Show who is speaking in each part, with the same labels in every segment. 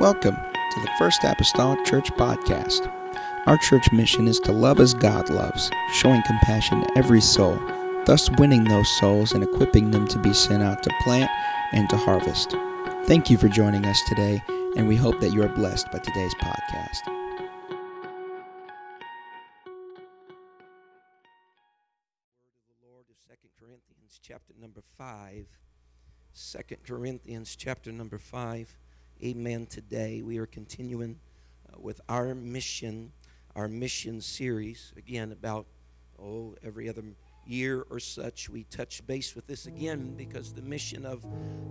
Speaker 1: Welcome to the First Apostolic Church Podcast. Our church mission is to love as God loves, showing compassion to every soul, thus winning those souls and equipping them to be sent out to plant and to harvest. Thank you for joining us today, and we hope that you are blessed by today's podcast.
Speaker 2: chapter number 5. 2 Corinthians chapter number 5. Amen. Today we are continuing uh, with our mission, our mission series. Again, about, oh, every other year or such, we touch base with this again because the mission of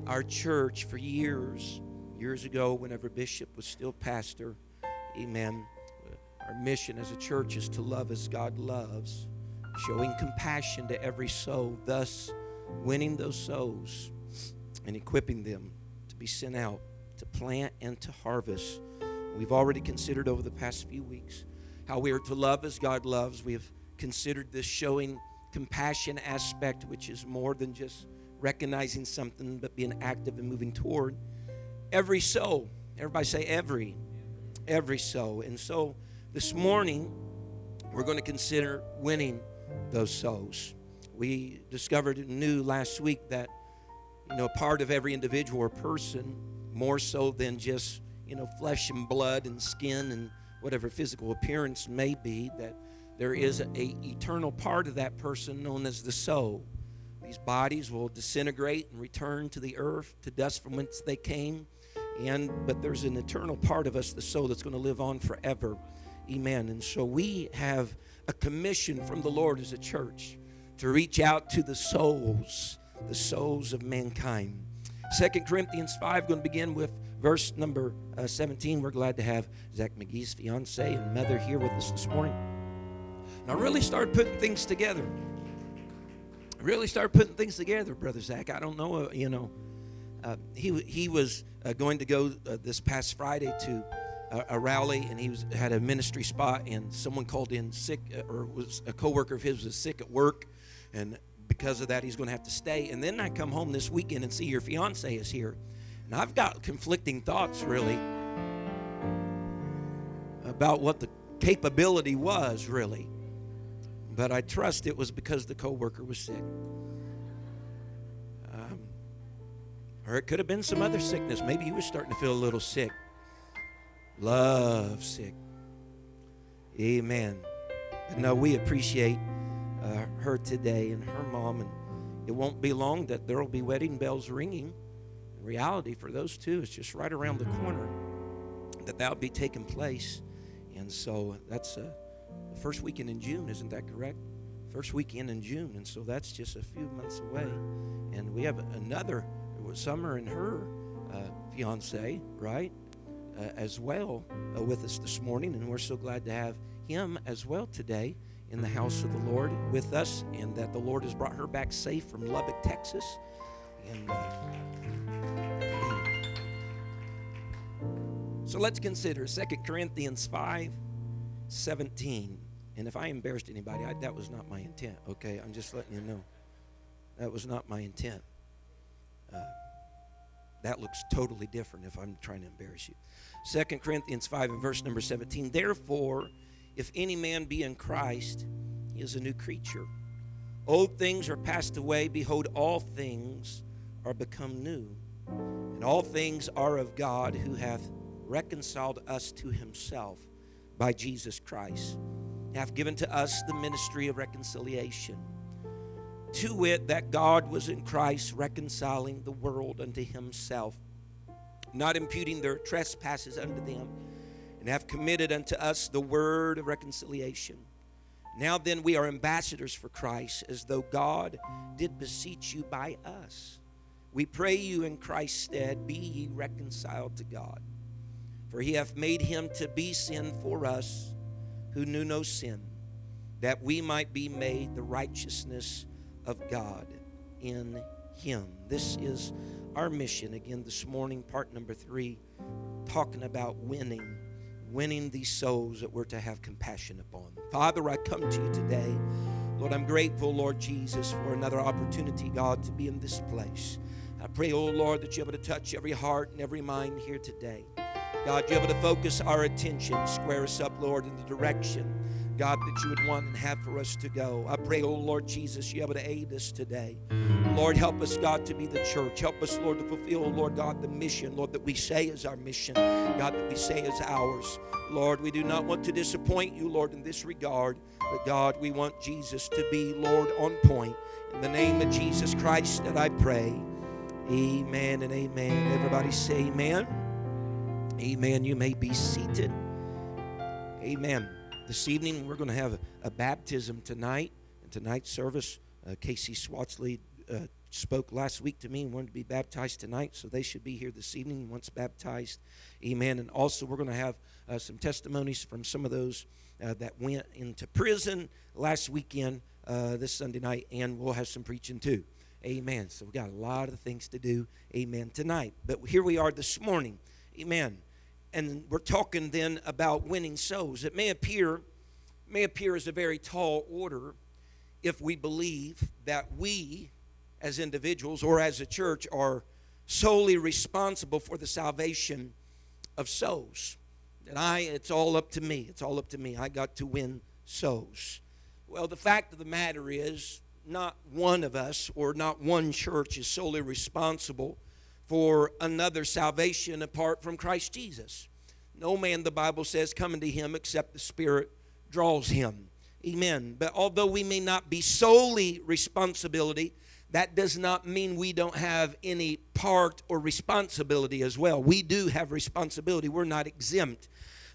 Speaker 2: our church for years, years ago, whenever Bishop was still pastor, amen. Our mission as a church is to love as God loves showing compassion to every soul, thus winning those souls and equipping them to be sent out plant and to harvest. We've already considered over the past few weeks how we are to love as God loves. We have considered this showing compassion aspect, which is more than just recognizing something, but being active and moving toward every soul. Everybody say every, every soul. And so this morning, we're going to consider winning those souls. We discovered and knew last week that, you know, part of every individual or person, more so than just, you know, flesh and blood and skin and whatever physical appearance may be, that there is a eternal part of that person known as the soul. These bodies will disintegrate and return to the earth, to dust from whence they came. And but there's an eternal part of us, the soul, that's going to live on forever. Amen. And so we have a commission from the Lord as a church to reach out to the souls, the souls of mankind. Second Corinthians 5, going to begin with verse number uh, 17. We're glad to have Zach McGee's fiance and mother here with us this morning. Now, really start putting things together. Really start putting things together, Brother Zach. I don't know, uh, you know. Uh, he, he was uh, going to go uh, this past Friday to a, a rally, and he was, had a ministry spot, and someone called in sick, uh, or was a coworker of his was sick at work, and because of that, he's going to have to stay. And then I come home this weekend and see your fiance is here, and I've got conflicting thoughts really about what the capability was really, but I trust it was because the coworker was sick. Um, or it could have been some other sickness. Maybe he was starting to feel a little sick. Love sick. Amen. But no, we appreciate uh, her today and her mom, and it won't be long that there will be wedding bells ringing. In reality, for those two, it's just right around the corner that that will be taking place. And so that's uh, the first weekend in June, isn't that correct? First weekend in June, and so that's just a few months away. And we have another Summer and her uh, fiance, right, uh, as well uh, with us this morning, and we're so glad to have him as well today in the house of the Lord with us, and that the Lord has brought her back safe from Lubbock, Texas. And uh, so let's consider Second Corinthians 5 17. And if I embarrassed anybody, I, that was not my intent, okay? I'm just letting you know. That was not my intent. Uh, that looks totally different if I'm trying to embarrass you. Second Corinthians 5 and verse number 17. Therefore, if any man be in Christ, he is a new creature. Old things are passed away. Behold, all things are become new. And all things are of God who hath reconciled us to himself by Jesus Christ, hath given to us the ministry of reconciliation to wit, that God was in Christ reconciling the world unto himself, not imputing their trespasses unto them, and have committed unto us the word of reconciliation. Now then, we are ambassadors for Christ, as though God did beseech you by us. We pray you in Christ's stead, be ye reconciled to God. For he hath made him to be sin for us who knew no sin, that we might be made the righteousness of God in Him. This is our mission again this morning, part number three, talking about winning, winning these souls that we're to have compassion upon. Father, I come to you today. Lord, I'm grateful, Lord Jesus, for another opportunity, God, to be in this place. I pray, oh Lord, that you're able to touch every heart and every mind here today. God, you're able to focus our attention, square us up, Lord, in the direction, God, that you would want and have for us to go. I pray, oh Lord Jesus, you're able to aid us today. Lord, help us, God, to be the church. Help us, Lord, to fulfill, oh, Lord God, the mission, Lord, that we say is our mission, God, that we say is ours. Lord, we do not want to disappoint you, Lord, in this regard, but God, we want Jesus to be, Lord, on point. In the name of Jesus Christ that I pray. Amen and amen. Everybody say amen. Amen. You may be seated. Amen. This evening we're going to have a, baptism tonight. In tonight's service, uh, Casey Swatsley uh, spoke last week to me and wanted to be baptized tonight, so they should be here this evening once baptized. Amen. And also we're going to have uh, some testimonies from some of those uh, that went into prison last weekend, uh, this Sunday night, and we'll have some preaching too. Amen. So we've got a lot of things to do. Amen. Tonight, but here we are this morning. Amen and we're talking then about winning souls. It may appear may appear as a very tall order if we believe that we as individuals or as a church are solely responsible for the salvation of souls. That I it's all up to me. It's all up to me. I got to win souls. Well, the fact of the matter is not one of us or not one church is solely responsible for another salvation apart from Christ Jesus. No man, the Bible says, coming to him except the Spirit draws him. Amen. But although we may not be solely responsibility, that does not mean we don't have any part or responsibility as well. We do have responsibility. We're not exempt.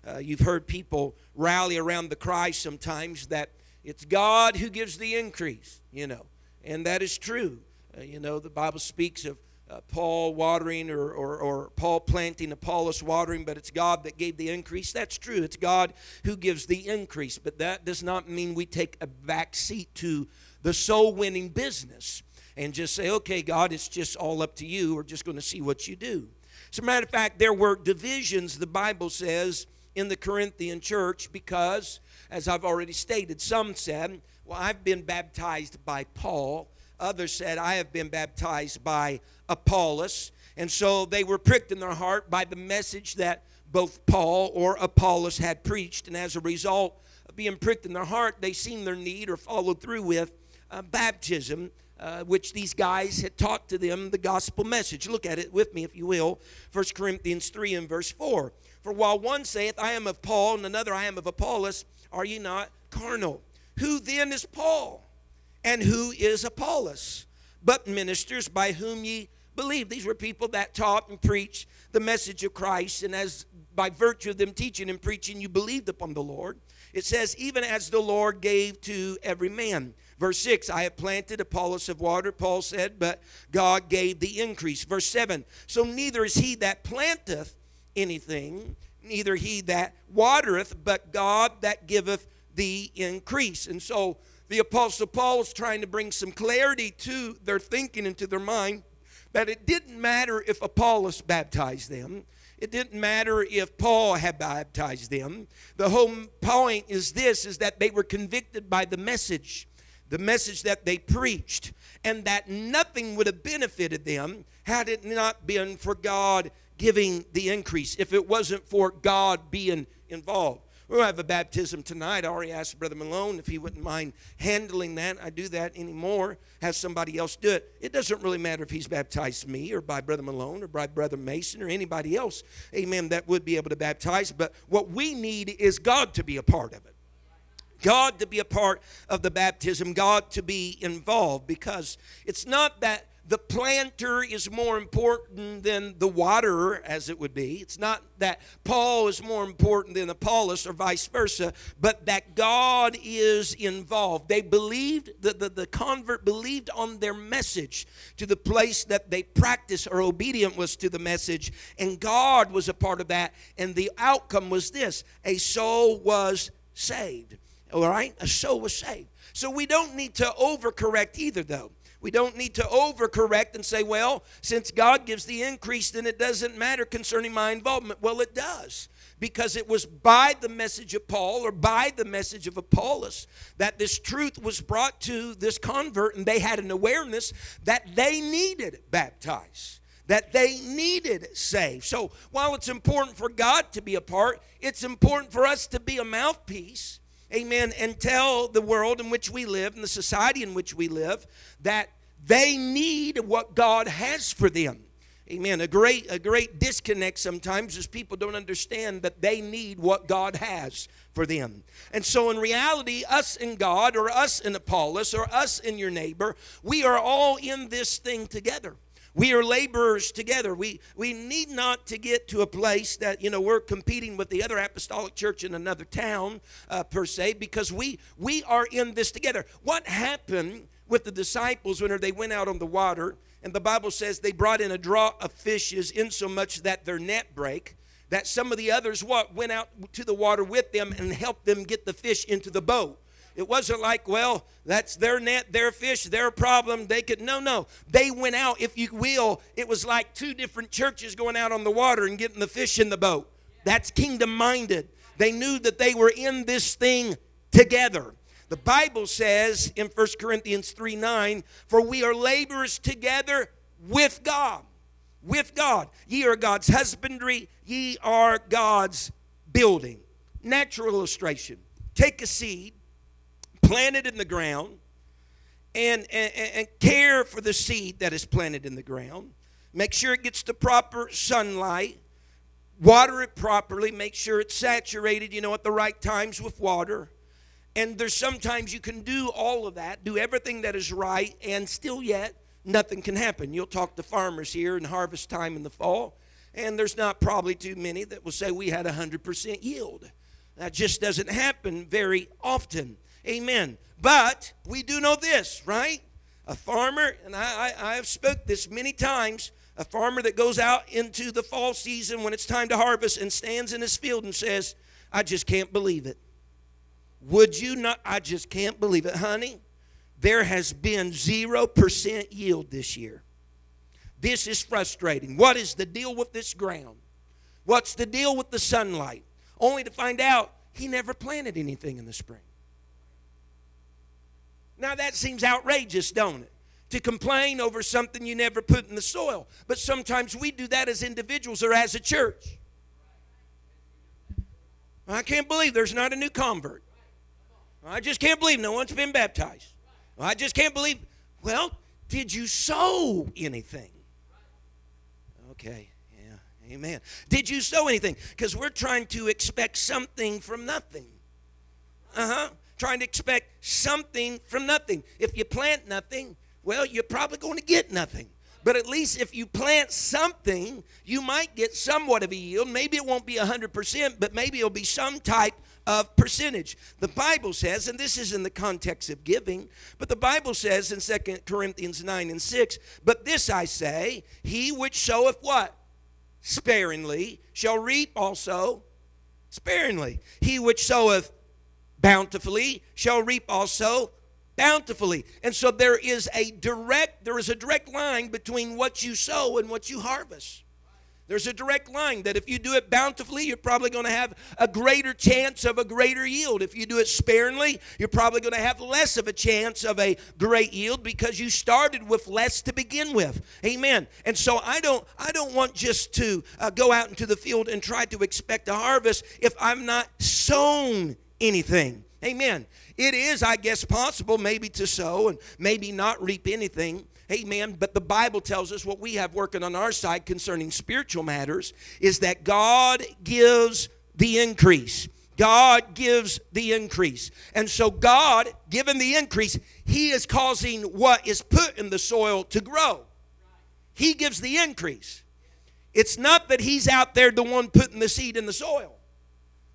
Speaker 2: Uh, you've heard people rally around the cry sometimes that it's God who gives the increase, you know, and that is true. Uh, you know, the Bible speaks of uh, Paul watering or, or, or, Paul planting, Apollos watering, but it's God that gave the increase. That's true. It's God who gives the increase, but that does not mean we take a back seat to the soul winning business and just say, okay, God, it's just all up to you. We're just going to see what you do. As a matter of fact, there were divisions, the Bible says, in the Corinthian church because, as I've already stated, some said, well, I've been baptized by Paul Others said, I have been baptized by Apollos. And so they were pricked in their heart by the message that both Paul or Apollos had preached. And as a result of being pricked in their heart, they seen their need or followed through with uh, baptism. Uh, which these guys had taught to them the gospel message. Look at it with me, if you will. 1 Corinthians 3 and verse 4. For while one saith, I am of Paul, and another, I am of Apollos, are ye not carnal? Who then is Paul? And who is Apollos? But ministers by whom ye believe. These were people that taught and preached the message of Christ, and as by virtue of them teaching and preaching, you believed upon the Lord. It says, even as the Lord gave to every man. Verse 6, I have planted Apollos of water, Paul said, but God gave the increase. Verse 7, so neither is he that planteth anything, neither he that watereth, but God that giveth the increase. And so the Apostle Paul is trying to bring some clarity to their thinking and to their mind that it didn't matter if Apollos baptized them. It didn't matter if Paul had baptized them. The whole point is this is that they were convicted by the message, the message that they preached, and that nothing would have benefited them had it not been for God giving the increase, if it wasn't for God being involved. We'll have a baptism tonight. I already asked Brother Malone if he wouldn't mind handling that. I do that anymore. Have somebody else do it. It doesn't really matter if he's baptized me or by Brother Malone or by Brother Mason or anybody else, amen, that would be able to baptize. But what we need is God to be a part of it. God to be a part of the baptism, God to be involved because it's not that the planter is more important than the waterer, as it would be. It's not that Paul is more important than Apollos or vice versa, but that God is involved. They believed, that the, the convert believed on their message to the place that they practiced or obedient was to the message, and God was a part of that. And the outcome was this a soul was saved. All right? A soul was saved. So we don't need to overcorrect either, though. We don't need to overcorrect and say, well, since God gives the increase, then it doesn't matter concerning my involvement. Well, it does. Because it was by the message of Paul or by the message of Apollos that this truth was brought to this convert, and they had an awareness that they needed baptized that they needed saved. So while it's important for God to be a part, it's important for us to be a mouthpiece, amen, and tell the world in which we live and the society in which we live that they need what God has for them. Amen. A great, a great disconnect sometimes is people don't understand that they need what God has for them. And so, in reality, us and God, or us and Apollos, or us and your neighbor, we are all in this thing together. We are laborers together. We, we need not to get to a place that, you know, we're competing with the other apostolic church in another town, uh, per se, because we, we are in this together. What happened with the disciples when they went out on the water? And the Bible says they brought in a draw of fishes, insomuch that their net break. That some of the others what went out to the water with them and helped them get the fish into the boat. It wasn't like, well, that's their net, their fish, their problem. They could, no, no. They went out, if you will, it was like two different churches going out on the water and getting the fish in the boat. That's kingdom minded. They knew that they were in this thing together. The Bible says in 1 Corinthians 3 9, for we are laborers together with God. With God. Ye are God's husbandry, ye are God's building. Natural illustration. Take a seed, plant it in the ground, and, and, and care for the seed that is planted in the ground. Make sure it gets the proper sunlight. Water it properly. Make sure it's saturated, you know, at the right times with water. And there's sometimes you can do all of that, do everything that is right, and still yet nothing can happen. You'll talk to farmers here in harvest time in the fall, and there's not probably too many that will say we had 100% yield. That just doesn't happen very often. Amen. But we do know this, right? A farmer, and I, I, I have spoke this many times, a farmer that goes out into the fall season when it's time to harvest and stands in his field and says, I just can't believe it. Would you not? I just can't believe it, honey. There has been 0% yield this year. This is frustrating. What is the deal with this ground? What's the deal with the sunlight? Only to find out he never planted anything in the spring. Now that seems outrageous, don't it? To complain over something you never put in the soil. But sometimes we do that as individuals or as a church. I can't believe there's not a new convert. I just can't believe no one's been baptized. I just can't believe. Well, did you sow anything? Okay, yeah, amen. Did you sow anything? Because we're trying to expect something from nothing. Uh huh trying to expect something from nothing. If you plant nothing, well, you're probably going to get nothing. But at least if you plant something, you might get somewhat of a yield. Maybe it won't be 100%, but maybe it'll be some type of percentage. The Bible says, and this is in the context of giving, but the Bible says in 2 Corinthians 9 and 6, but this I say, he which soweth what? Sparingly shall reap also sparingly. He which soweth bountifully shall reap also bountifully. And so there is a direct there is a direct line between what you sow and what you harvest. There's a direct line that if you do it bountifully, you're probably going to have a greater chance of a greater yield. If you do it sparingly, you're probably going to have less of a chance of a great yield because you started with less to begin with. Amen. And so I don't I don't want just to uh, go out into the field and try to expect a harvest if I'm not sown anything. Amen. It is, I guess, possible maybe to sow and maybe not reap anything. Amen. But the Bible tells us what we have working on our side concerning spiritual matters is that God gives the increase. God gives the increase. And so, God, given the increase, He is causing what is put in the soil to grow. He gives the increase. It's not that He's out there the one putting the seed in the soil.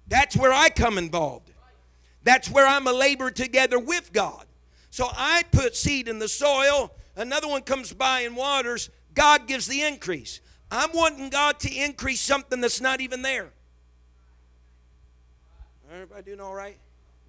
Speaker 2: That's where I come involved. That's where I'm a laborer together with God. So I put seed in the soil, another one comes by and waters, God gives the increase. I'm wanting God to increase something that's not even there. Everybody doing all right?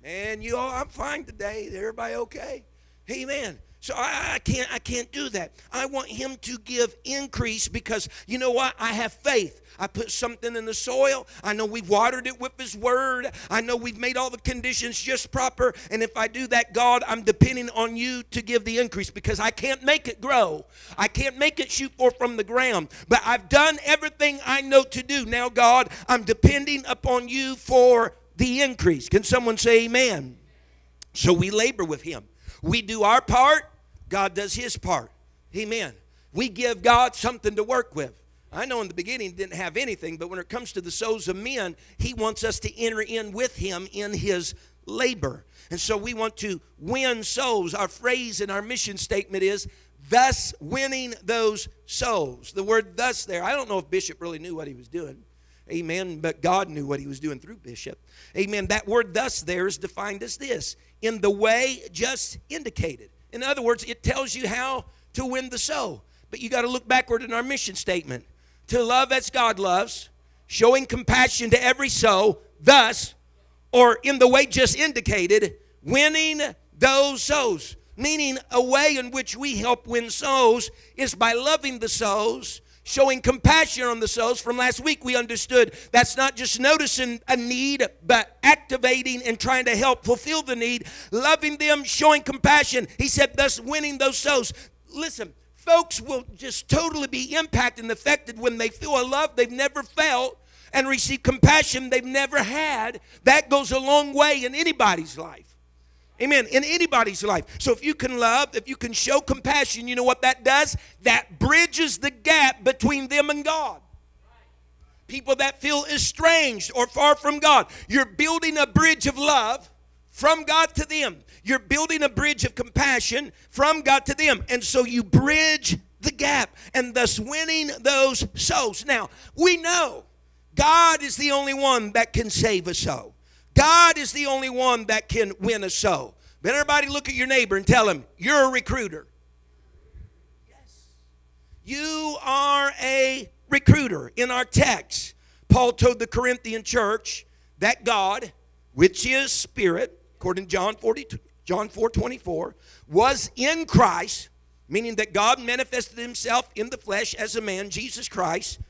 Speaker 2: Man, you all, I'm fine today. Everybody okay? Amen. So I, I, can't I can't do that. I want him to give increase because you know what? I have faith. I put something in the soil. I know we've watered it with his word. I know we've made all the conditions just proper. And if I do that, God, I'm depending on you to give the increase because I can't make it grow. I can't make it shoot forth from the ground. But I've done everything I know to do. Now, God, I'm depending upon you for the increase. Can someone say amen? So we labor with him. We do our part, God does his part. Amen. We give God something to work with. I know in the beginning he didn't have anything, but when it comes to the souls of men, he wants us to enter in with him in his labor. And so we want to win souls. Our phrase in our mission statement is thus winning those souls. The word thus there, I don't know if Bishop really knew what he was doing. Amen. But God knew what he was doing through Bishop. Amen. That word thus there is defined as this in the way just indicated. In other words, it tells you how to win the soul. But you got to look backward in our mission statement. To love as God loves, showing compassion to every soul, thus, or in the way just indicated, winning those souls. Meaning, a way in which we help win souls is by loving the souls showing compassion on the souls. From last week, we understood that's not just noticing a need, but activating and trying to help fulfill the need, loving them, showing compassion. He said, thus winning those souls. Listen, folks will just totally be impacted and affected when they feel a love they've never felt and receive compassion they've never had. That goes a long way in anybody's life. Amen. In anybody's life. So if you can love, if you can show compassion, you know what that does? That bridges the gap between them and God. People that feel estranged or far from God. You're building a bridge of love from God to them. You're building a bridge of compassion from God to them. And so you bridge the gap and thus winning those souls. Now, we know God is the only one that can save a soul. God is the only one that can win a soul. But everybody look at your neighbor and tell him, You're a recruiter. Yes. You are a recruiter. In our text, Paul told the Corinthian church that God, which is spirit, according to John 42, John 4 24, was in Christ, meaning that God manifested himself in the flesh as a man, Jesus Christ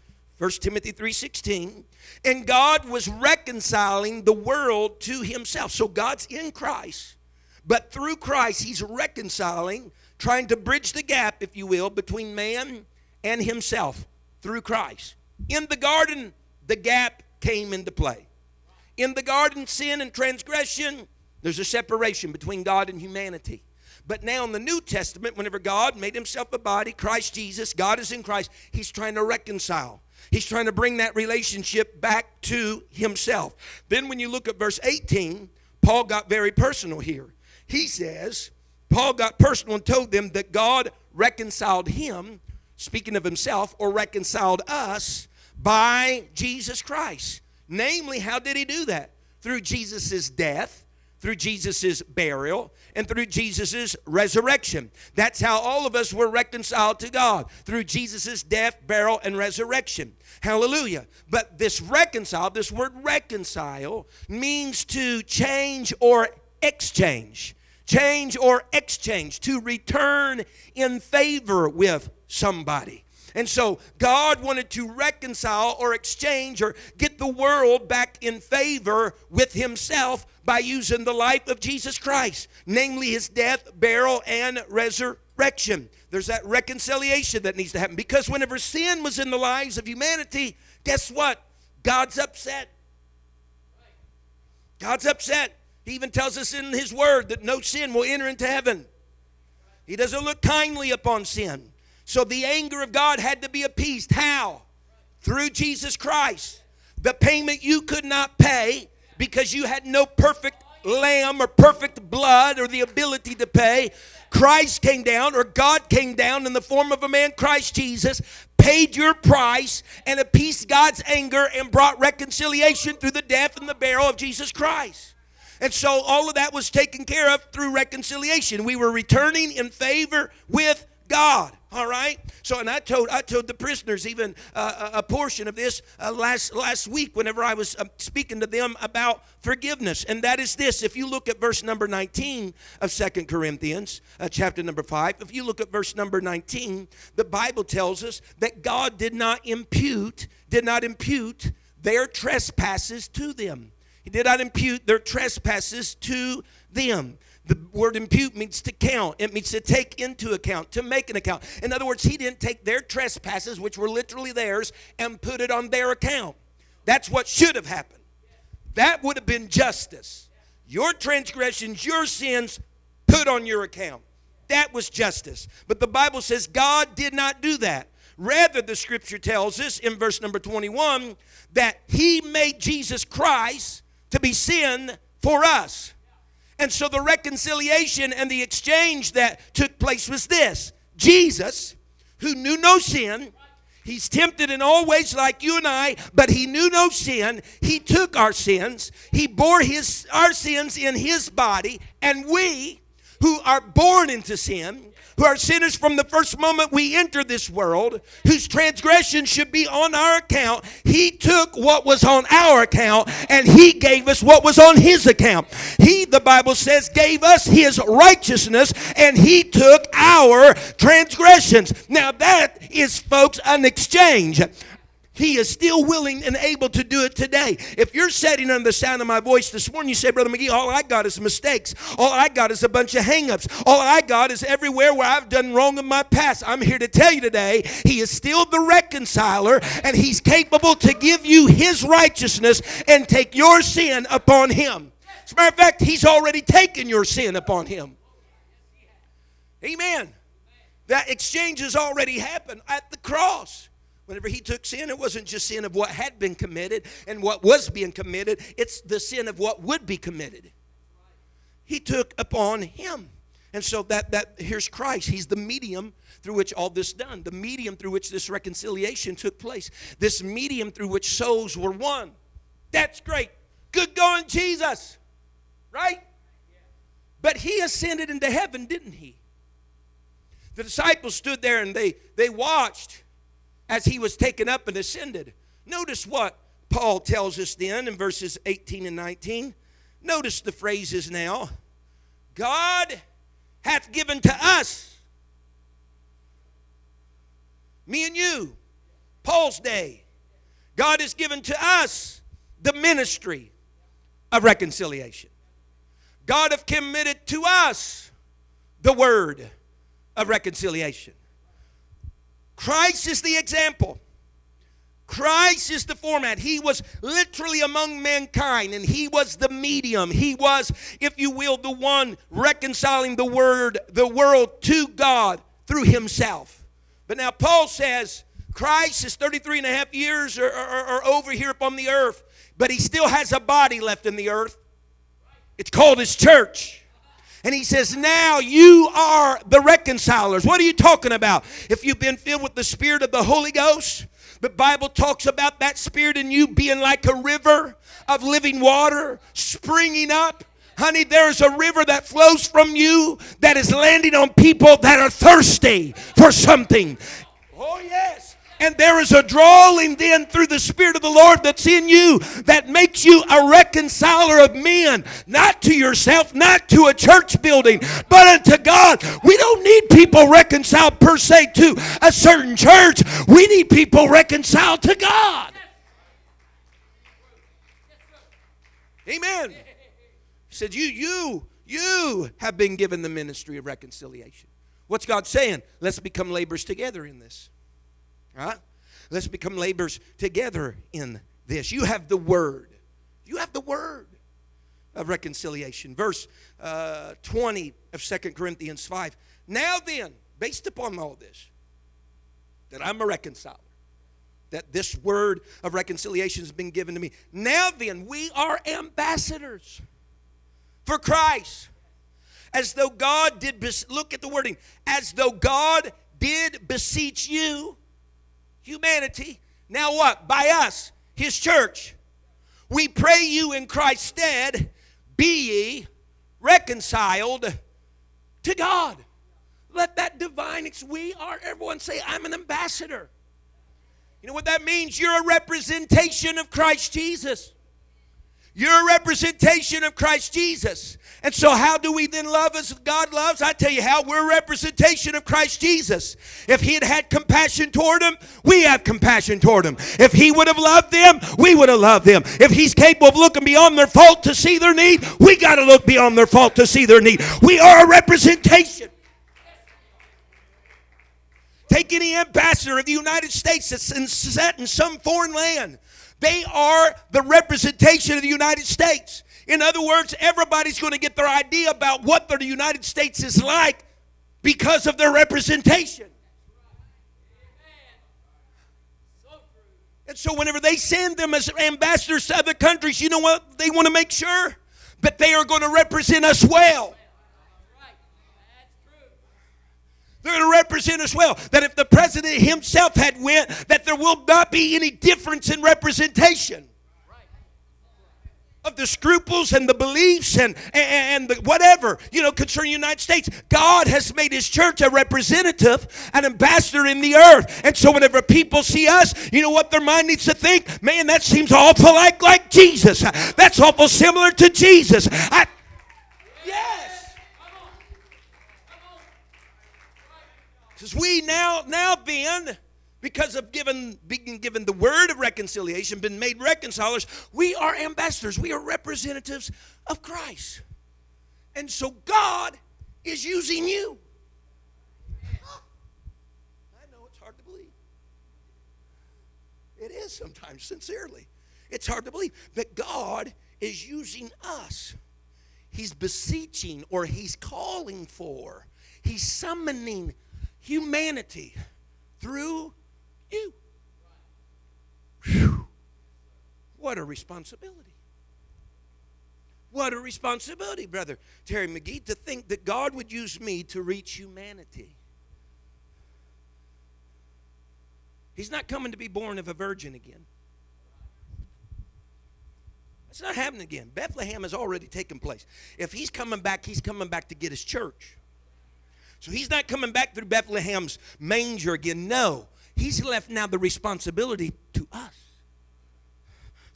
Speaker 2: 1 Timothy 3:16. And God was reconciling the world to himself. So God's in Christ, but through Christ he's reconciling, trying to bridge the gap if you will between man and himself through Christ. In the garden the gap came into play. In the garden sin and transgression there's a separation between God and humanity. But now in the New Testament, whenever God made himself a body, Christ Jesus, God is in Christ, he's trying to reconcile. He's trying to bring that relationship back to himself. Then, when you look at verse 18, Paul got very personal here. He says, Paul got personal and told them that God reconciled him, speaking of himself, or reconciled us by Jesus Christ. Namely, how did he do that? Through Jesus' death through Jesus' burial and through Jesus' resurrection. That's how all of us were reconciled to God through Jesus' death, burial, and resurrection. Hallelujah. But this reconcile, this word reconcile, means to change or exchange. Change or exchange, to return in favor with somebody. And so God wanted to reconcile or exchange or get the world back in favor with Himself by using the life of Jesus Christ, namely His death, burial, and resurrection. There's that reconciliation that needs to happen because whenever sin was in the lives of humanity, guess what? God's upset. God's upset. He even tells us in His Word that no sin will enter into heaven. He doesn't look kindly upon sin. So the anger of God had to be appeased. How? Through Jesus Christ. The payment you could not pay because you had no perfect lamb or perfect blood or the ability to pay. Christ came down, or God came down in the form of a man, Christ Jesus, paid your price and appeased God's anger and brought reconciliation through the death and the burial of Jesus Christ. And so all of that was taken care of through reconciliation. We were returning in favor with God. All right. So, and I told I told the prisoners even uh, a portion of this uh, last last week whenever I was uh, speaking to them about forgiveness, and that is this: if you look at verse number nineteen of Second Corinthians, uh, chapter number five, if you look at verse number nineteen, the Bible tells us that God did not impute did not impute their trespasses to them. He did not impute their trespasses to them. The word impute means to count. It means to take into account, to make an account. In other words, he didn't take their trespasses, which were literally theirs, and put it on their account. That's what should have happened. That would have been justice. Your transgressions, your sins, put on your account. That was justice. But the Bible says God did not do that. Rather, the scripture tells us in verse number 21 that he made Jesus Christ to be sin for us. And so the reconciliation and the exchange that took place was this Jesus, who knew no sin, He's tempted in all ways like you and I, but he knew no sin. He took our sins. He bore his our sins in his body, and we who are born into sin, who are sinners from the first moment we enter this world, whose transgression should be on our account, he took what was on our account and he gave us what was on his account. He, the Bible says, gave us his righteousness and he took our transgressions. Now, that is, folks, an exchange. He is still willing and able to do it today. If you're sitting under the sound of my voice this morning, you say, Brother McGee, all I got is mistakes. All I got is a bunch of hangups. All I got is everywhere where I've done wrong in my past. I'm here to tell you today, He is still the reconciler, and He's capable to give you His righteousness and take your sin upon Him. As a matter of fact, He's already taken your sin upon Him. Amen. That exchange has already happened at the cross. Whenever he took sin, it wasn't just sin of what had been committed and what was being committed, it's the sin of what would be committed. He took upon him. And so that that here's Christ. He's the medium through which all this done. The medium through which this reconciliation took place. This medium through which souls were won. That's great. Good going, Jesus. Right? But he ascended into heaven, didn't he? The disciples stood there and they they watched as he was taken up and ascended. Notice what Paul tells us then in verses 18 and 19. Notice the phrases now. God hath given to us, me and you, Paul's day, God has given to us the ministry of reconciliation. God hath committed to us the word of reconciliation. Christ is the example. Christ is the format. He was literally among mankind and he was the medium. He was, if you will, the one reconciling the word, the world to God through himself. But now Paul says Christ is 33 and a half years or, or, or over here upon the earth, but he still has a body left in the earth. It's called his church. And he says, Now you are the reconcilers. What are you talking about? If you've been filled with the Spirit of the Holy Ghost, the Bible talks about that Spirit in you being like a river of living water springing up. Honey, there's a river that flows from you that is landing on people that are thirsty for something. Oh, yes. And there is a drawing then through the Spirit of the Lord that's in you that makes you a reconciler of men, not to yourself, not to a church building, but unto God. We don't need people reconciled per se to a certain church. We need people reconciled to God. Amen. He said, You, you, you have been given the ministry of reconciliation. What's God saying? Let's become laborers together in this. Right? Let's become laborers together in this. You have the word. You have the word of reconciliation. Verse uh, 20 of Second Corinthians 5. Now then, based upon all this, that I'm a reconciler, that this word of reconciliation has been given to me. Now then, we are ambassadors for Christ. As though God did, look at the wording, as though God did beseech you humanity. Now what? By us, his church. We pray you in Christ's stead, be ye reconciled to God. Let that divine, we are, everyone say, I'm an ambassador. You know what that means? You're a representation of Christ Jesus. You're a representation of Christ Jesus. And so, how do we then love as God loves? I tell you how, we're a representation of Christ Jesus. If He had had compassion toward them, we have compassion toward them. If He would have loved them, we would have loved them. If He's capable of looking beyond their fault to see their need, we got to look beyond their fault to see their need. We are a representation. Take any ambassador of the United States that's in, set in some foreign land. They are the representation of the United States. In other words, everybody's going to get their idea about what the United States is like because of their representation. And so, whenever they send them as ambassadors to other countries, you know what? They want to make sure that they are going to represent us well. They're going to represent us well. That if the president himself had went, that there will not be any difference in representation of the scruples and the beliefs and, and the whatever, you know, concerning the United States. God has made his church a representative, an ambassador in the earth. And so whenever people see us, you know what their mind needs to think? Man, that seems awful like, like Jesus. That's awful similar to Jesus. I, yes. Because we now, now then, because of given being given the word of reconciliation, been made reconcilers, we are ambassadors. We are representatives of Christ. And so God is using you. I know it's hard to believe. It is sometimes, sincerely. It's hard to believe that God is using us. He's beseeching or he's calling for, he's summoning humanity through you. Whew. What a responsibility. What a responsibility, brother Terry McGee, to think that God would use me to reach humanity. He's not coming to be born of a virgin again. It's not happening again. Bethlehem has already taken place. If he's coming back, he's coming back to get his church. So he's not coming back through Bethlehem's manger again. No, he's left now the responsibility to us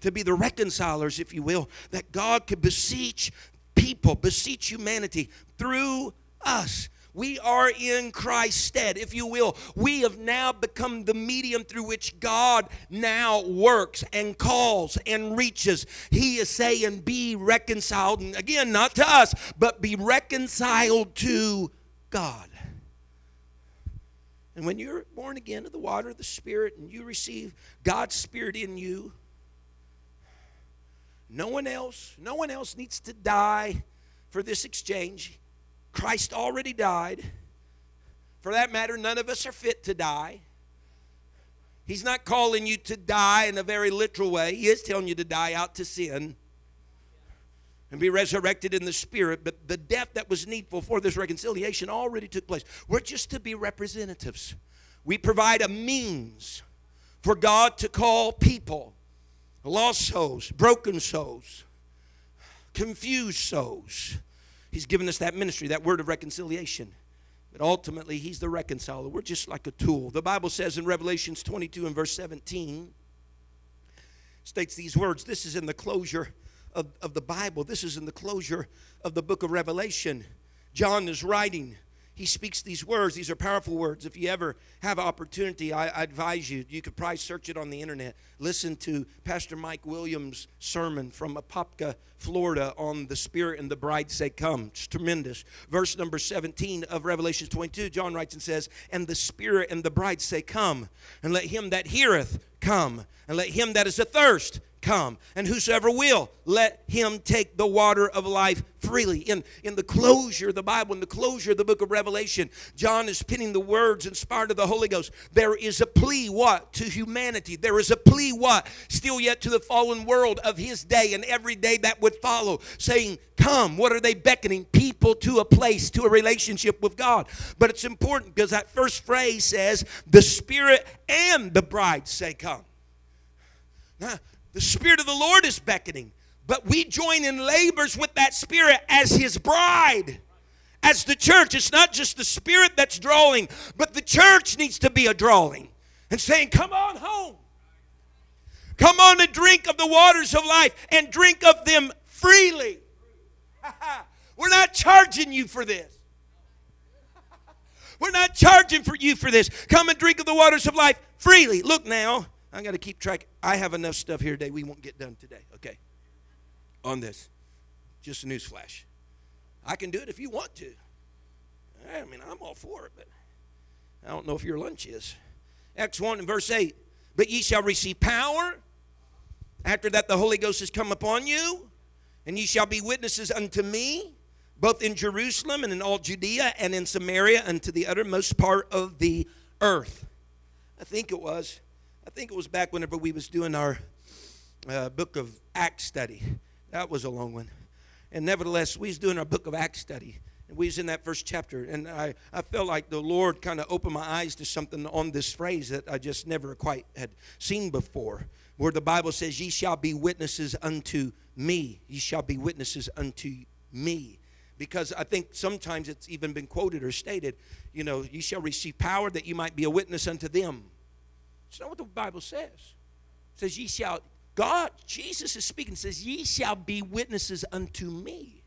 Speaker 2: to be the reconcilers, if you will, that God could beseech people, beseech humanity through us. We are in Christ's stead, if you will. We have now become the medium through which God now works and calls and reaches. He is saying, Be reconciled. And again, not to us, but be reconciled to God. And when you're born again of the water of the Spirit and you receive God's Spirit in you, no one else, no one else needs to die for this exchange. Christ already died. For that matter, none of us are fit to die. He's not calling you to die in a very literal way. He is telling you to die out to sin and be resurrected in the spirit. But the death that was needful for this reconciliation already took place. We're just to be representatives. We provide a means for God to call people lost souls, broken souls, confused souls. He's given us that ministry, that word of reconciliation. But ultimately, He's the reconciler. We're just like a tool. The Bible says in Revelations 22 and verse 17, states these words. This is in the closure of, of the Bible, this is in the closure of the book of Revelation. John is writing he speaks these words. These are powerful words. If you ever have opportunity, I, I, advise you, you could probably search it on the internet. Listen to Pastor Mike Williams' sermon from Apopka, Florida on the Spirit and the bride say, Come. It's tremendous. Verse number 17 of Revelation 22, John writes and says, And the Spirit and the bride say, Come. And let him that heareth come. And let him that is athirst come. And whosoever will, let him take the water of life freely. In, in the closure of the Bible, in the closure of the book of Revelation, John is pinning the words inspired of the Holy Ghost. There is a plea, what? To humanity. There is a plea, what? Still yet to the fallen world of his day and every day that would follow, saying, Come. What are they beckoning? People to a place, to a relationship with God. But it's important because that first phrase says, The Spirit and the bride say, Come. Now, the Spirit of the Lord is beckoning, but we join in labors with that Spirit as His bride. as the church, it's not just the Spirit that's drawing, but the church needs to be a drawing and saying, Come on home. Come on and drink of the waters of life and drink of them freely. We're not charging you for this. We're not charging for you for this. Come and drink of the waters of life freely. Look now, I got to keep track. I have enough stuff here today. We won't get done today. Okay. On this, just a news flash. I can do it if you want to. I mean, I'm all for it, but I don't know if your lunch is. Acts 1 and verse 8. But ye shall receive power. After that, the Holy Ghost has come upon you, and ye shall be witnesses unto me, both in Jerusalem and in all Judea and in Samaria, and to the uttermost part of the earth. I think it was. I think it was back whenever we was doing our uh, book of Acts study. That was a long one. And nevertheless, we was doing our book of Acts study. And we was in that first chapter. And I, I felt like the Lord kind of opened my eyes to something on this phrase that I just never quite had seen before. Where the Bible says, Ye shall be witnesses unto me. Ye shall be witnesses unto me because I think sometimes it's even been quoted or stated, you know, you shall receive power that you might be a witness unto them. It's not what the Bible says. It says, ye shall, God, Jesus is speaking, says, ye shall be witnesses unto me.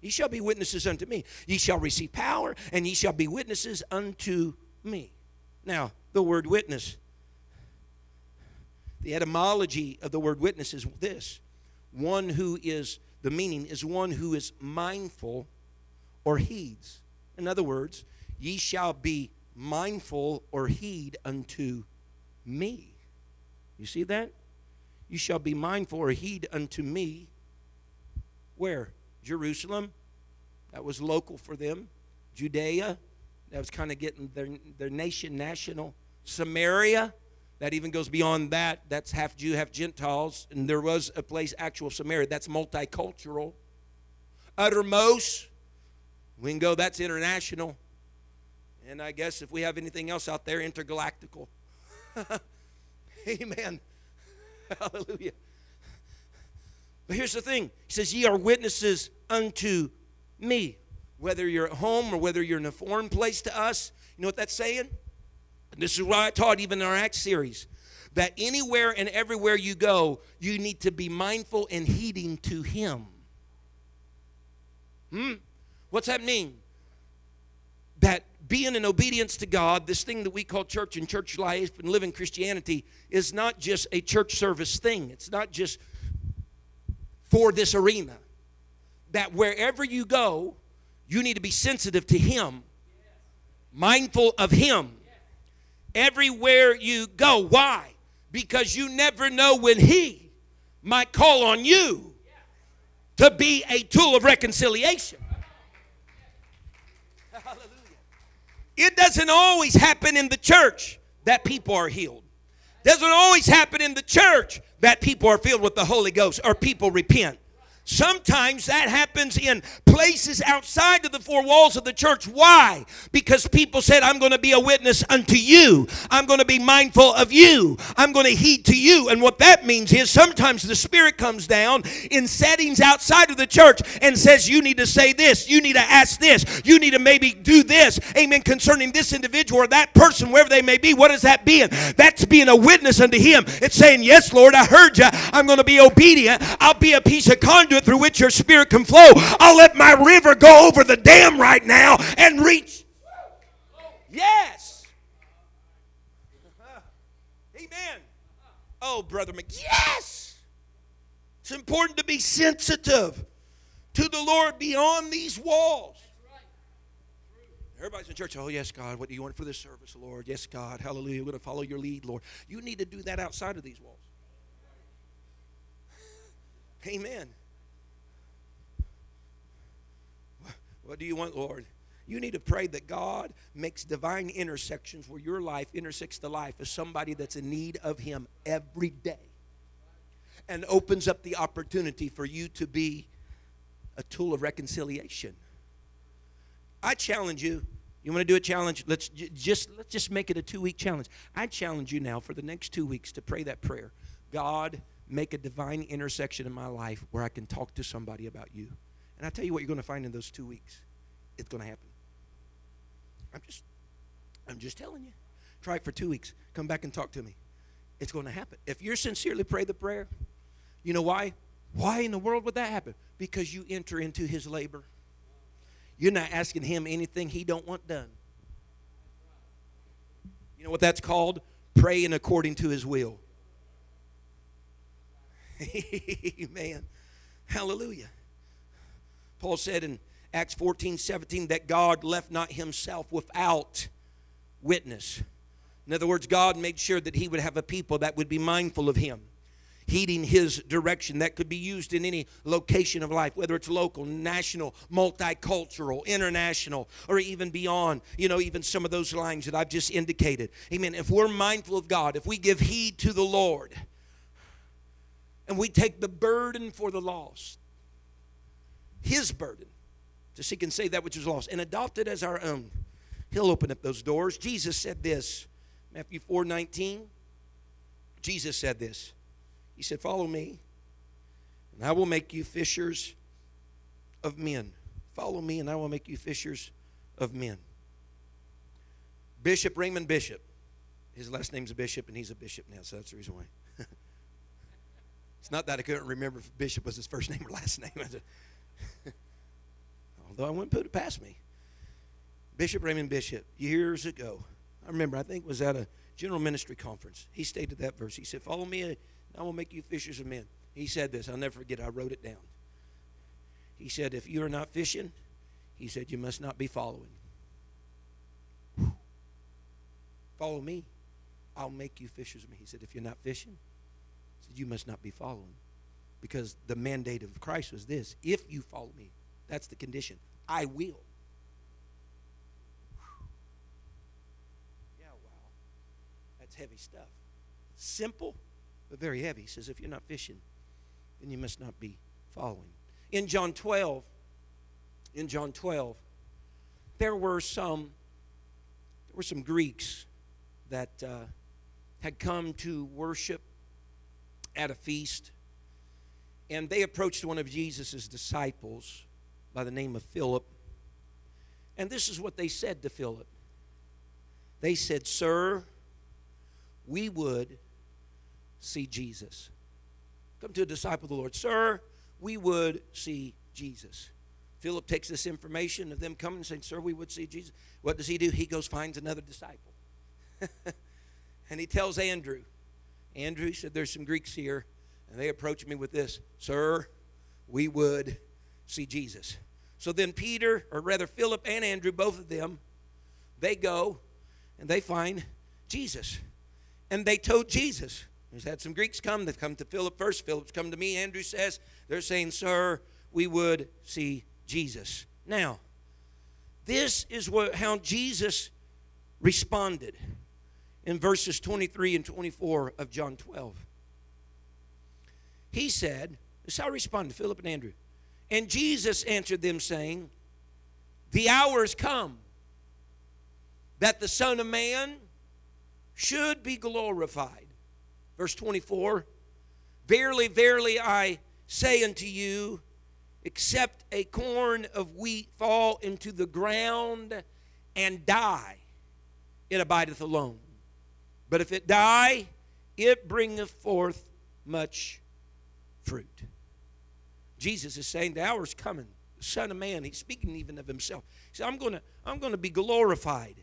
Speaker 2: Ye shall be witnesses unto me. Ye shall receive power, and ye shall be witnesses unto me. Now, the word witness, the etymology of the word witness is this one who is, the meaning is one who is mindful or heeds. In other words, ye shall be mindful or heed unto me. You see that? You shall be mindful or heed unto me. Where? Jerusalem. That was local for them. Judea. That was kind of getting their, their nation national. Samaria. That even goes beyond that. That's half Jew, half Gentiles. And there was a place, actual Samaria. That's multicultural. Uttermost. We can go, that's international. And I guess if we have anything else out there, intergalactical. Amen. Hallelujah. But here's the thing He says, Ye are witnesses unto me. Whether you're at home or whether you're in a foreign place to us, you know what that's saying? And this is why I taught even in our Acts series that anywhere and everywhere you go, you need to be mindful and heeding to Him. Hmm? What's that mean? That being in obedience to God, this thing that we call church and church life and living Christianity, is not just a church service thing. It's not just for this arena. That wherever you go, you need to be sensitive to Him, mindful of Him. Everywhere you go. Why? Because you never know when He might call on you to be a tool of reconciliation. It doesn't always happen in the church that people are healed. Doesn't always happen in the church that people are filled with the Holy Ghost or people repent. Sometimes that happens in places outside of the four walls of the church. Why? Because people said, I'm going to be a witness unto you. I'm going to be mindful of you. I'm going to heed to you. And what that means is sometimes the Spirit comes down in settings outside of the church and says, You need to say this. You need to ask this. You need to maybe do this. Amen. Concerning this individual or that person, wherever they may be. What is that being? That's being a witness unto Him. It's saying, Yes, Lord, I heard you. I'm going to be obedient. I'll be a piece of conduit through which your spirit can flow. I'll let my river go over the dam right now and reach. Yes. Amen. Oh, Brother Mc. Yes. It's important to be sensitive to the Lord beyond these walls. Everybody's in church. Oh, yes, God. What do you want for this service, Lord? Yes, God. Hallelujah. We're going to follow your lead, Lord. You need to do that outside of these walls. Amen. What do you want, Lord? You need to pray that God makes divine intersections where your life intersects the life of somebody that's in need of Him every day and opens up the opportunity for you to be a tool of reconciliation. I challenge you. You want to do a challenge? Let's just let's just make it a two-week challenge. I challenge you now for the next 2 weeks to pray that prayer. God, make a divine intersection in my life where I can talk to somebody about you. And I tell you what you're going to find in those two weeks. It's going to happen. I'm just, I'm just telling you. Try it for two weeks. Come back and talk to me. It's going to happen. If you're sincerely pray the prayer, you know why? Why in the world would that happen? Because you enter into his labor. You're not asking him anything he don't want done. You know what that's called? Praying according to his will. Amen. Hallelujah. Paul said in Acts 14, 17 that God left not himself without witness. In other words, God made sure that he would have a people that would be mindful of him heeding his direction that could be used in any location of life, whether it's local, national, multicultural, international, or even beyond, you know, even some of those lines that I've just indicated. Amen. If we're mindful of God, if we give heed to the Lord, and we take the burden for the lost, his burden, to seek and save that which is lost, and adopt it as our own, he'll open up those doors. Jesus said this, Matthew 4 19. Jesus said this. He said, Follow me, and I will make you fishers of men. Follow me, and I will make you fishers of men. Bishop Raymond Bishop. His last name's a bishop, and he's a bishop now, so that's the reason why. it's not that I couldn't remember if Bishop was his first name or last name. Although I wouldn't put it past me. Bishop Raymond Bishop, years ago, I remember, I think it was at a general ministry conference. He stated that verse. He said, Follow me, and I will make you fishers of men. He said this. I'll never forget. I wrote it down. He said, If you are not fishing, he said, you must not be following. Follow me. I'll make you fishers of men. He said, If you're not fishing, he said, you must not be following. Because the mandate of Christ was this if you follow me, that's the condition. I will. Yeah, wow. That's heavy stuff. Simple but very heavy. He says, if you're not fishing, then you must not be following. In John 12, in John 12, there were some there were some Greeks that uh, had come to worship at a feast, and they approached one of Jesus' disciples by the name of Philip. And this is what they said to Philip. They said, Sir, we would see Jesus. Come to a disciple of the Lord, Sir, we would see Jesus. Philip takes this information of them coming and saying, Sir, we would see Jesus. What does he do? He goes, finds another disciple. and he tells Andrew, Andrew, he said, There's some Greeks here, and they approach me with this, Sir, we would see Jesus. So then Peter, or rather Philip and Andrew, both of them, they go and they find Jesus. And they told Jesus, We've had some Greeks come. They've come to Philip first. Philip's come to me. Andrew says, they're saying, Sir, we would see Jesus. Now, this is what, how Jesus responded in verses 23 and 24 of John 12. He said, This is how he responded, Philip and Andrew. And Jesus answered them, saying, The hour is come that the Son of Man should be glorified. Verse 24 Verily, verily, I say unto you, except a corn of wheat fall into the ground and die, it abideth alone. But if it die, it bringeth forth much fruit. Jesus is saying the hour is coming. The Son of Man, he's speaking even of himself. He said, I'm gonna, I'm gonna be glorified.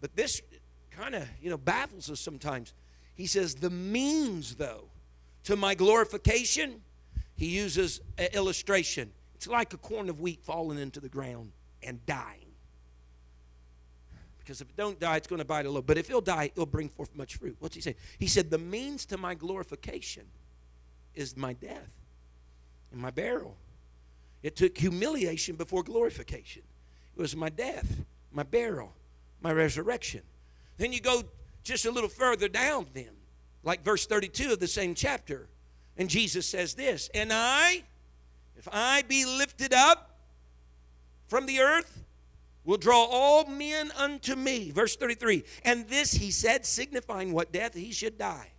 Speaker 2: But this kind of, you know, baffles us sometimes. He says, the means, though, to my glorification, he uses an illustration. It's like a corn of wheat falling into the ground and dying. Because if it don't die, it's going to bite a little. But if it'll die, it'll bring forth much fruit. What's he saying? He said, the means to my glorification is my death and my burial. It took humiliation before glorification. It was my death, my burial, my resurrection. Then you go just a little further down, then, like verse 32 of the same chapter. And Jesus says this And I, if I be lifted up from the earth, will draw all men unto me. Verse 33. And this he said, signifying what death he should die.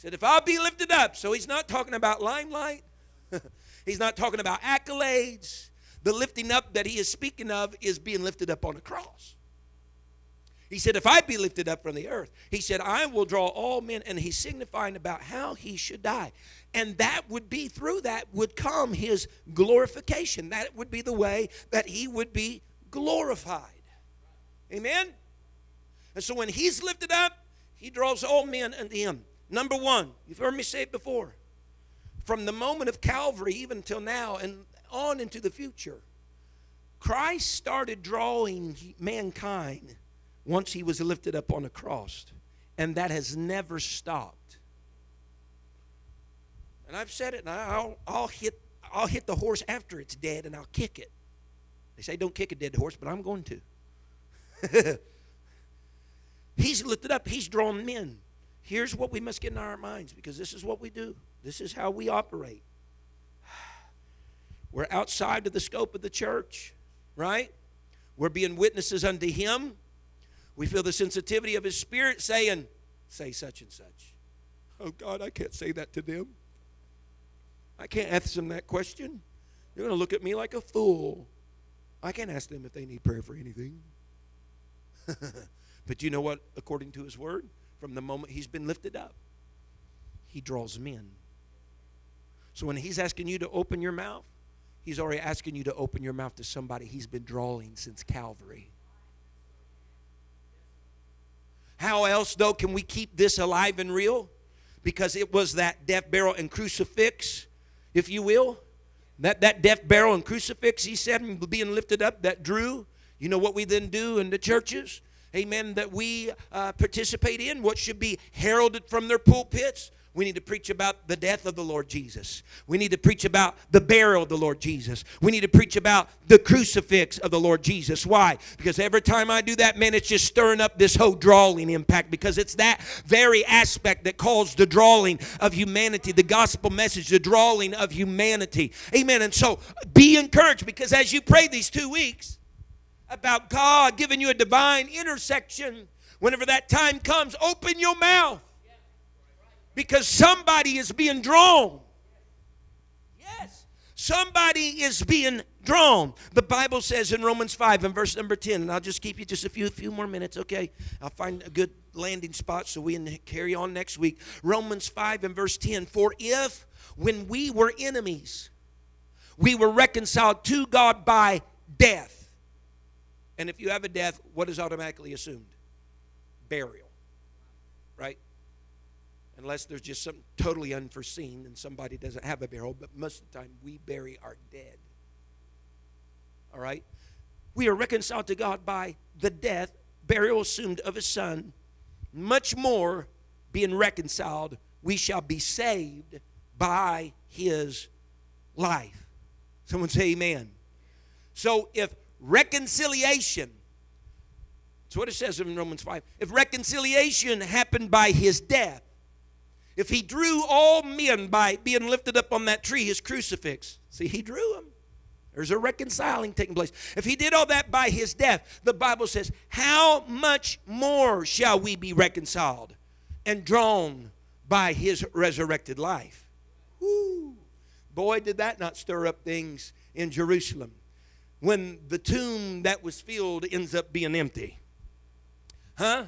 Speaker 2: Said, If I'll be lifted up, so he's not talking about limelight, he's not talking about accolades. the lifting up that he is speaking of is being lifted up on a cross. He said, If I be lifted up from the earth, he said, I will draw all men. And he's signifying about how he should die. And that would be through that would come his glorification. That would be the way that he would be glorified. Amen? And so when he's lifted up, he draws all men unto him. Number one, you've heard me say it before. From the moment of Calvary, even till now, and on into the future, Christ started drawing mankind once he was lifted up on a cross. And that has never stopped. And I've said it, and I'll, I'll, hit, I'll hit the horse after it's dead and I'll kick it. They say don't kick a dead horse, but I'm going to. he's lifted up, he's drawn men. Here's what we must get in our minds because this is what we do, this is how we operate. We're outside of the scope of the church, right? We're being witnesses unto him we feel the sensitivity of His Spirit saying, Say such and such. Oh, God, I can't say that to them. I can't ask them that question. They're going to look at me like a fool. I can't ask them if they need prayer for anything. but you know what? According to His Word, from the moment He's been lifted up, He draws men. So when He's asking you to open your mouth, He's already asking you to open your mouth to somebody He's been drawing since Calvary. How else, though, can we keep this alive and real? Because it was that death, barrel, and crucifix, if you will. That, that death, barrel, and crucifix, he said, being lifted up, that drew. You know what we then do in the churches? Amen. That we uh, participate in, what should be heralded from their pulpits we need to preach about the death of the Lord Jesus. We need to preach about the burial of the Lord Jesus. We need to preach about the crucifix of the Lord Jesus. Why? Because every time I do that, man, it's just stirring up this whole drawing impact because it's that very aspect that calls the drawing of humanity, the gospel message, the drawing of humanity. Amen. And so be encouraged because as you pray these two weeks about God giving you a divine intersection, whenever that time comes, open your mouth because somebody is being drawn. Yes, somebody is being drawn. The Bible says in Romans 5 and verse number 10, and I'll just keep you just a few, few more minutes, okay? I'll find a good landing spot so we can carry on next week. Romans 5 and verse 10 For if when we were enemies, we were reconciled to God by death. And if you have a death, what is automatically assumed? Burial. Right? unless there's just something totally unforeseen and somebody doesn't have a burial, but most of the time we bury our dead. All right? We are reconciled to God by the death, burial assumed of his son. Much more being reconciled, we shall be saved by his life. Someone say amen. So if reconciliation, that's what it says in Romans 5, if reconciliation happened by his death, if he drew all men by being lifted up on that tree, his crucifix, see, he drew them. There's a reconciling taking place. If he did all that by his death, the Bible says, How much more shall we be reconciled and drawn by his resurrected life? Woo. Boy, did that not stir up things in Jerusalem when the tomb that was filled ends up being empty. Huh?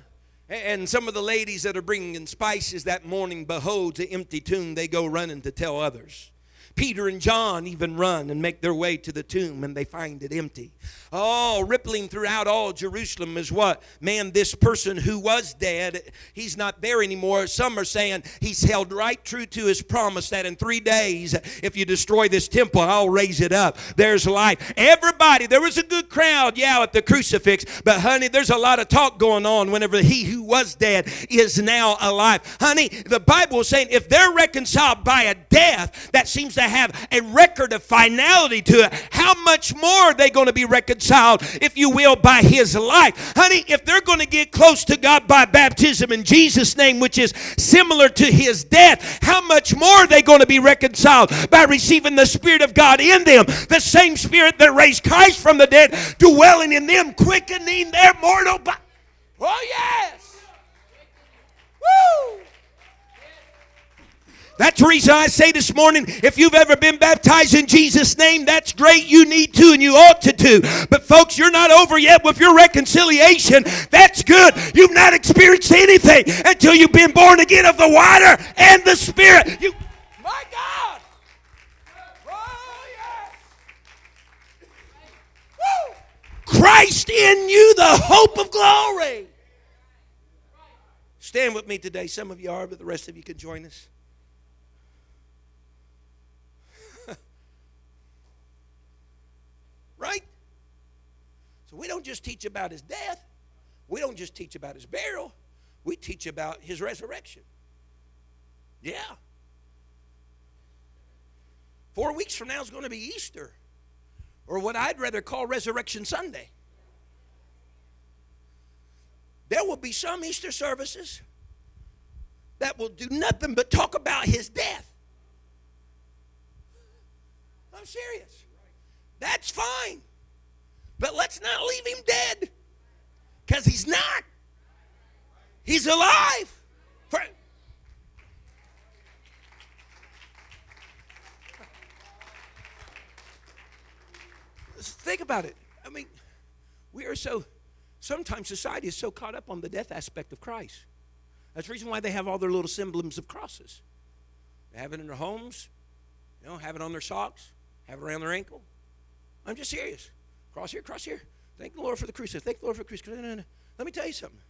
Speaker 2: And some of the ladies that are bringing in spices that morning behold the empty tomb, they go running to tell others. Peter and John even run and make their way to the tomb and they find it empty. Oh, rippling throughout all Jerusalem is what? Man, this person who was dead, he's not there anymore. Some are saying he's held right true to his promise that in three days, if you destroy this temple, I'll raise it up. There's life. Everybody, there was a good crowd, yeah, at the crucifix, but honey, there's a lot of talk going on whenever he who was dead is now alive. Honey, the Bible is saying if they're reconciled by a death that seems to have a record of finality to it, how much more are they going to be reconciled, if you will, by his life? Honey, if they're going to get close to God by baptism in Jesus' name, which is similar to his death, how much more are they going to be reconciled by receiving the Spirit of God in them? The same Spirit that raised Christ from the dead, dwelling in them, quickening their mortal body. Oh, yes. Woo! That's the reason I say this morning if you've ever been baptized in Jesus' name, that's great. You need to and you ought to do. But, folks, you're not over yet with your reconciliation. That's good. You've not experienced anything until you've been born again of the water and the Spirit. You, my God. Oh, yes. Christ in you, the hope of glory. Stand with me today. Some of you are, but the rest of you can join us. Right? So we don't just teach about his death, we don't just teach about his burial, we teach about his resurrection. Yeah. Four weeks from now is going to be Easter, or what I'd rather call Resurrection Sunday. There will be some Easter services that will do nothing but talk about his death. I'm serious. That's fine. But let's not leave him dead because he's not. He's alive. For, think about it. I mean, we are so, sometimes society is so caught up on the death aspect of Christ. That's the reason why they have all their little symbols of crosses. They have it in their homes, you know, have it on their socks, have it around their ankle. I'm just serious. Cross here, cross here. Thank the Lord for the crucifix. Thank the Lord for the crucifix. No, no. Let me tell you something.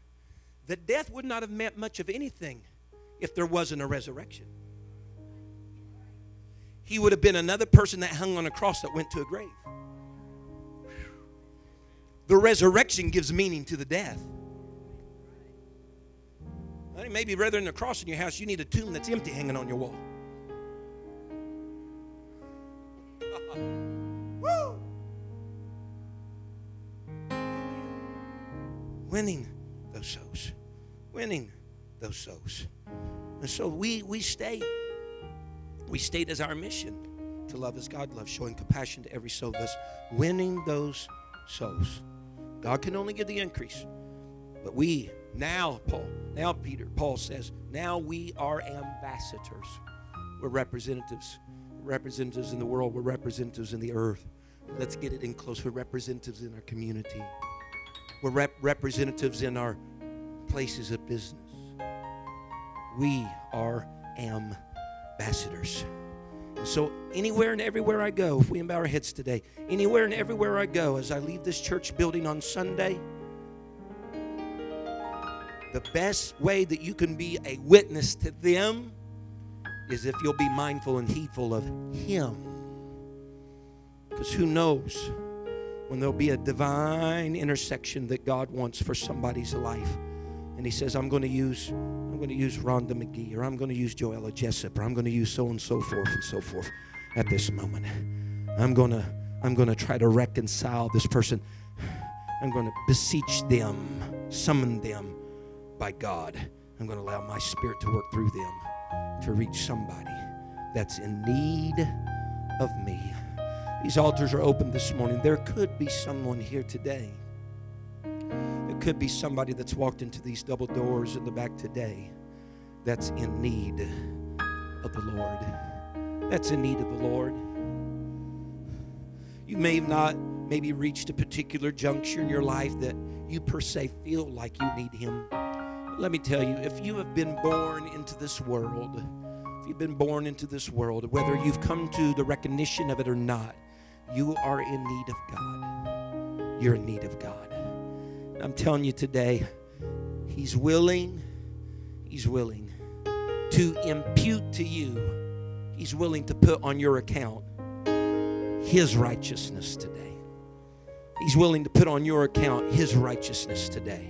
Speaker 2: The death would not have meant much of anything if there wasn't a resurrection. He would have been another person that hung on a cross that went to a grave. The resurrection gives meaning to the death. Maybe rather than a cross in your house, you need a tomb that's empty hanging on your wall. Winning those souls. Winning those souls. And so we we state we state as our mission to love as God loves, showing compassion to every soul, thus winning those souls. God can only give the increase. But we now, Paul, now Peter, Paul says, now we are ambassadors. We're representatives. representatives in the world, we're representatives in the earth. Let's get it in close. We're representatives in our community. We're rep- representatives in our places of business. We are ambassadors. And so, anywhere and everywhere I go, if we bow our heads today, anywhere and everywhere I go, as I leave this church building on Sunday, the best way that you can be a witness to them is if you'll be mindful and heedful of Him. Because who knows when there'll be a divine intersection that God wants for somebody's life. And He says, I'm going to use, I'm going to use Rhonda McGee, or I'm going to use Joella Jessup, or I'm going to use so and so forth and so forth at this moment. I'm going to, I'm going to try to reconcile this person. I'm going to beseech them, summon them by God. I'm going to allow my spirit to work through them to reach somebody that's in need of me. These altars are open this morning. There could be someone here today. There could be somebody that's walked into these double doors in the back today that's in need of the Lord. That's in need of the Lord. You may have not maybe reached a particular juncture in your life that you per se feel like you need Him. Let me tell you, if you have been born into this world, if you've been born into this world, whether you've come to the recognition of it or not, you are in need of God. You're in need of God. I'm telling you today, He's willing, He's willing to impute to you, He's willing to put on your account His righteousness today. He's willing to put on your account His righteousness today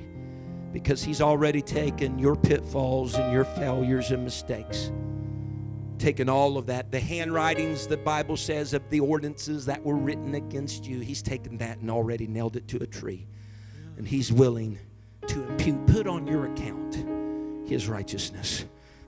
Speaker 2: because He's already taken your pitfalls and your failures and mistakes. Taken all of that, the handwritings the Bible says of the ordinances that were written against you, He's taken that and already nailed it to a tree. And He's willing to impute, put on your account His righteousness.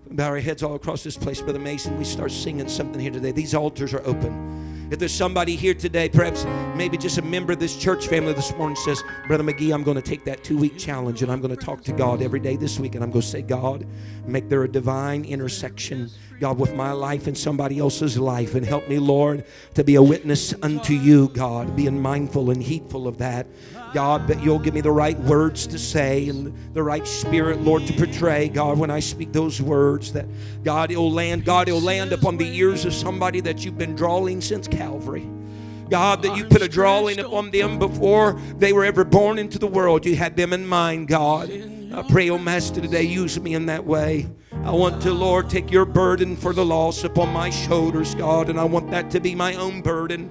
Speaker 2: Bow our heads all across this place, Brother Mason. We start singing something here today. These altars are open. If there's somebody here today, perhaps maybe just a member of this church family this morning says, Brother McGee, I'm going to take that two week challenge and I'm going to talk to God every day this week and I'm going to say, God, make there a divine intersection, God, with my life and somebody else's life and help me, Lord, to be a witness unto you, God, being mindful and heedful of that. God, that you'll give me the right words to say and the right spirit, Lord, to portray, God, when I speak those words, that God, it'll land, God, it'll land upon the ears of somebody that you've been drawing since Calvary. God, that you put a drawing upon them before they were ever born into the world. You had them in mind, God. I pray, oh Master, today use me in that way. I want to, Lord, take your burden for the loss upon my shoulders, God, and I want that to be my own burden.